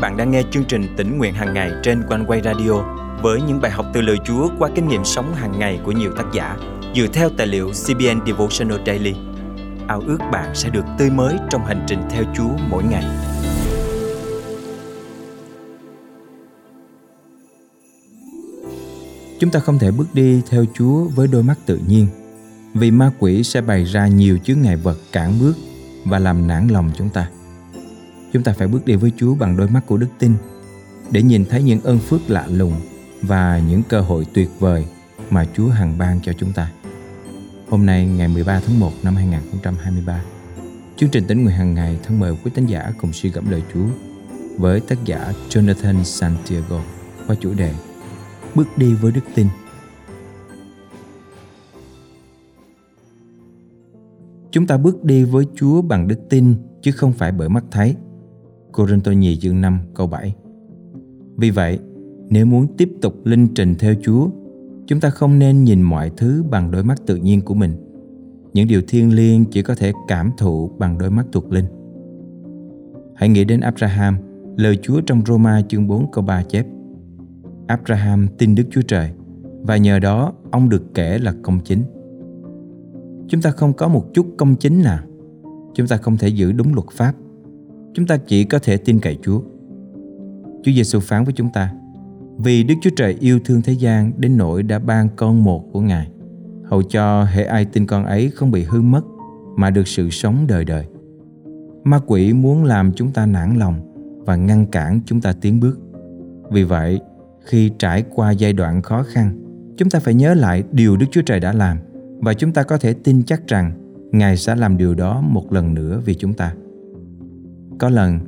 bạn đang nghe chương trình tỉnh nguyện hàng ngày trên quanh quay radio với những bài học từ lời Chúa qua kinh nghiệm sống hàng ngày của nhiều tác giả dựa theo tài liệu CBN Devotional Daily. Ao ước bạn sẽ được tươi mới trong hành trình theo Chúa mỗi ngày. Chúng ta không thể bước đi theo Chúa với đôi mắt tự nhiên, vì ma quỷ sẽ bày ra nhiều chướng ngại vật cản bước và làm nản lòng chúng ta. Chúng ta phải bước đi với Chúa bằng đôi mắt của đức tin để nhìn thấy những ơn phước lạ lùng và những cơ hội tuyệt vời mà Chúa hằng ban cho chúng ta. Hôm nay ngày 13 tháng 1 năm 2023, chương trình tính nguyện hàng ngày thân mời quý tín giả cùng suy gẫm lời Chúa với tác giả Jonathan Santiago qua chủ đề Bước đi với đức tin. Chúng ta bước đi với Chúa bằng đức tin chứ không phải bởi mắt thấy. Cô-rinh-tô nhì chương 5 câu 7 Vì vậy, nếu muốn tiếp tục linh trình theo Chúa, chúng ta không nên nhìn mọi thứ bằng đôi mắt tự nhiên của mình. Những điều thiêng liêng chỉ có thể cảm thụ bằng đôi mắt thuộc linh. Hãy nghĩ đến Abraham, lời Chúa trong Roma chương 4 câu 3 chép. Abraham tin Đức Chúa Trời và nhờ đó ông được kể là công chính. Chúng ta không có một chút công chính nào. Chúng ta không thể giữ đúng luật pháp. Chúng ta chỉ có thể tin cậy Chúa. Chúa Giêsu phán với chúng ta: vì Đức Chúa Trời yêu thương thế gian đến nỗi đã ban con một của Ngài, hầu cho hệ ai tin con ấy không bị hư mất mà được sự sống đời đời. Ma quỷ muốn làm chúng ta nản lòng và ngăn cản chúng ta tiến bước. Vì vậy, khi trải qua giai đoạn khó khăn, chúng ta phải nhớ lại điều Đức Chúa Trời đã làm và chúng ta có thể tin chắc rằng Ngài sẽ làm điều đó một lần nữa vì chúng ta. Có lần,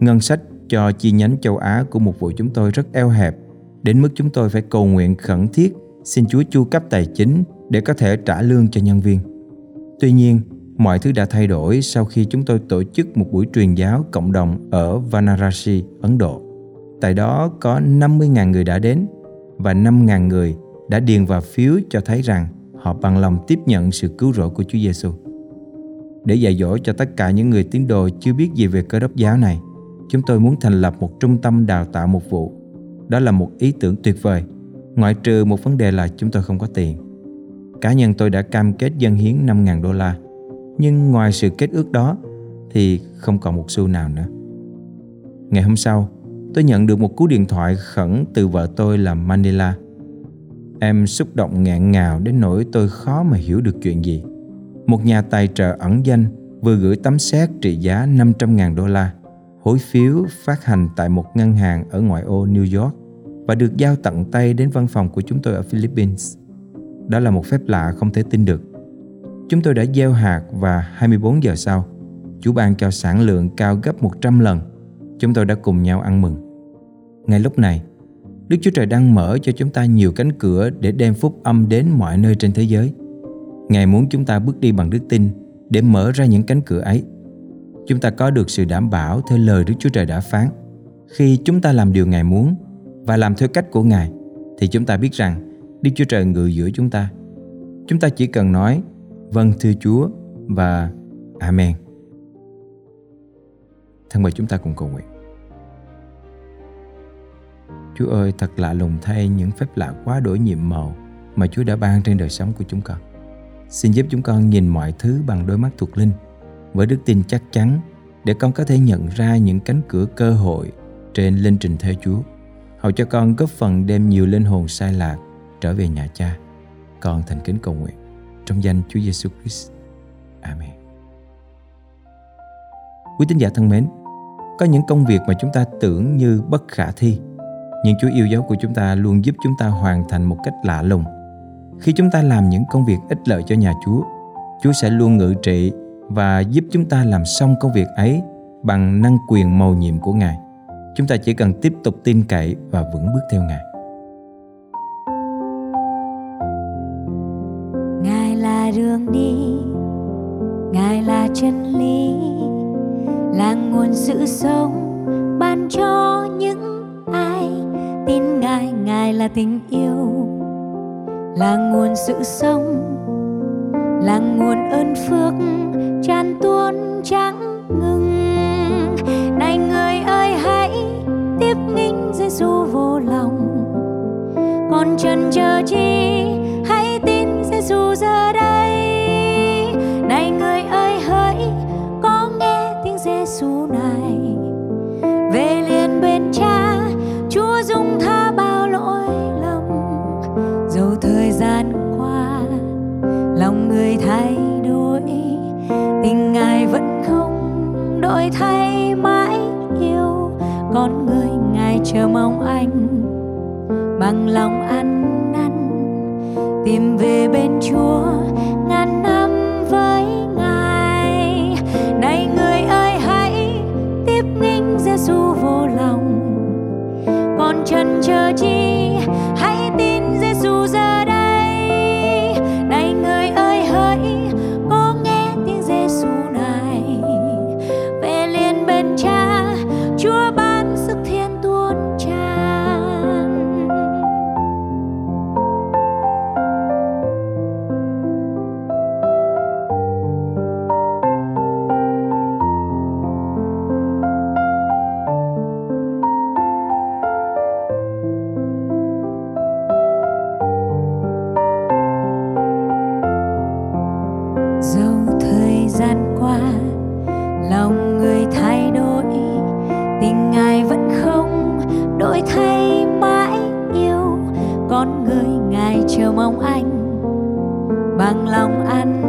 ngân sách cho chi nhánh châu Á của một vụ chúng tôi rất eo hẹp đến mức chúng tôi phải cầu nguyện khẩn thiết xin Chúa chu cấp tài chính để có thể trả lương cho nhân viên. Tuy nhiên, mọi thứ đã thay đổi sau khi chúng tôi tổ chức một buổi truyền giáo cộng đồng ở Varanasi, Ấn Độ. Tại đó có 50.000 người đã đến và 5.000 người đã điền vào phiếu cho thấy rằng họ bằng lòng tiếp nhận sự cứu rỗi của Chúa Giêsu. Để dạy dỗ cho tất cả những người tín đồ chưa biết gì về cơ đốc giáo này, chúng tôi muốn thành lập một trung tâm đào tạo mục vụ đó là một ý tưởng tuyệt vời, ngoại trừ một vấn đề là chúng tôi không có tiền. Cá nhân tôi đã cam kết dân hiến 5.000 đô la, nhưng ngoài sự kết ước đó thì không còn một xu nào nữa. Ngày hôm sau, tôi nhận được một cú điện thoại khẩn từ vợ tôi là Manila. Em xúc động ngạn ngào đến nỗi tôi khó mà hiểu được chuyện gì. Một nhà tài trợ ẩn danh vừa gửi tấm séc trị giá 500.000 đô la hối phiếu phát hành tại một ngân hàng ở ngoại ô New York và được giao tận tay đến văn phòng của chúng tôi ở Philippines. Đó là một phép lạ không thể tin được. Chúng tôi đã gieo hạt và 24 giờ sau, Chúa ban cho sản lượng cao gấp 100 lần. Chúng tôi đã cùng nhau ăn mừng. Ngay lúc này, Đức Chúa Trời đang mở cho chúng ta nhiều cánh cửa để đem phúc âm đến mọi nơi trên thế giới. Ngài muốn chúng ta bước đi bằng đức tin để mở ra những cánh cửa ấy chúng ta có được sự đảm bảo theo lời Đức Chúa Trời đã phán. Khi chúng ta làm điều Ngài muốn và làm theo cách của Ngài, thì chúng ta biết rằng Đức Chúa Trời ngự giữa chúng ta. Chúng ta chỉ cần nói Vâng thưa Chúa và Amen. Thân mời chúng ta cùng cầu nguyện. Chúa ơi, thật lạ lùng thay những phép lạ quá đổi nhiệm màu mà Chúa đã ban trên đời sống của chúng con. Xin giúp chúng con nhìn mọi thứ bằng đôi mắt thuộc linh – với đức tin chắc chắn để con có thể nhận ra những cánh cửa cơ hội trên linh trình theo Chúa, hầu cho con góp phần đem nhiều linh hồn sai lạc trở về nhà cha. Con thành kính cầu nguyện trong danh Chúa Giêsu Christ. Amen. Quý tín giả thân mến, có những công việc mà chúng ta tưởng như bất khả thi, nhưng Chúa yêu dấu của chúng ta luôn giúp chúng ta hoàn thành một cách lạ lùng. Khi chúng ta làm những công việc ích lợi cho nhà Chúa, Chúa sẽ luôn ngự trị và giúp chúng ta làm xong công việc ấy bằng năng quyền mầu nhiệm của Ngài. Chúng ta chỉ cần tiếp tục tin cậy và vững bước theo Ngài. Ngài là đường đi, Ngài là chân lý, là nguồn sự sống ban cho những ai tin Ngài, Ngài là tình yêu, là nguồn sự sống, là nguồn ơn phước tràn tuôn chẳng ngừng. Này người ơi hãy tiếp nghinh Giêsu vô lòng. Còn chân chờ chi hãy tin Giêsu giờ đây. Này người ơi hãy có nghe tiếng Giêsu này. Thay mãi yêu. Con người ngài chờ mong anh bằng lòng ăn năn, tìm về bên Chúa ngàn năm với ngài. Này người ơi, hãy tiếp nghinh Giêsu vô lòng. Còn chân chờ chi? Hãy mong anh bằng lòng anh.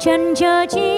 Chân chờ chi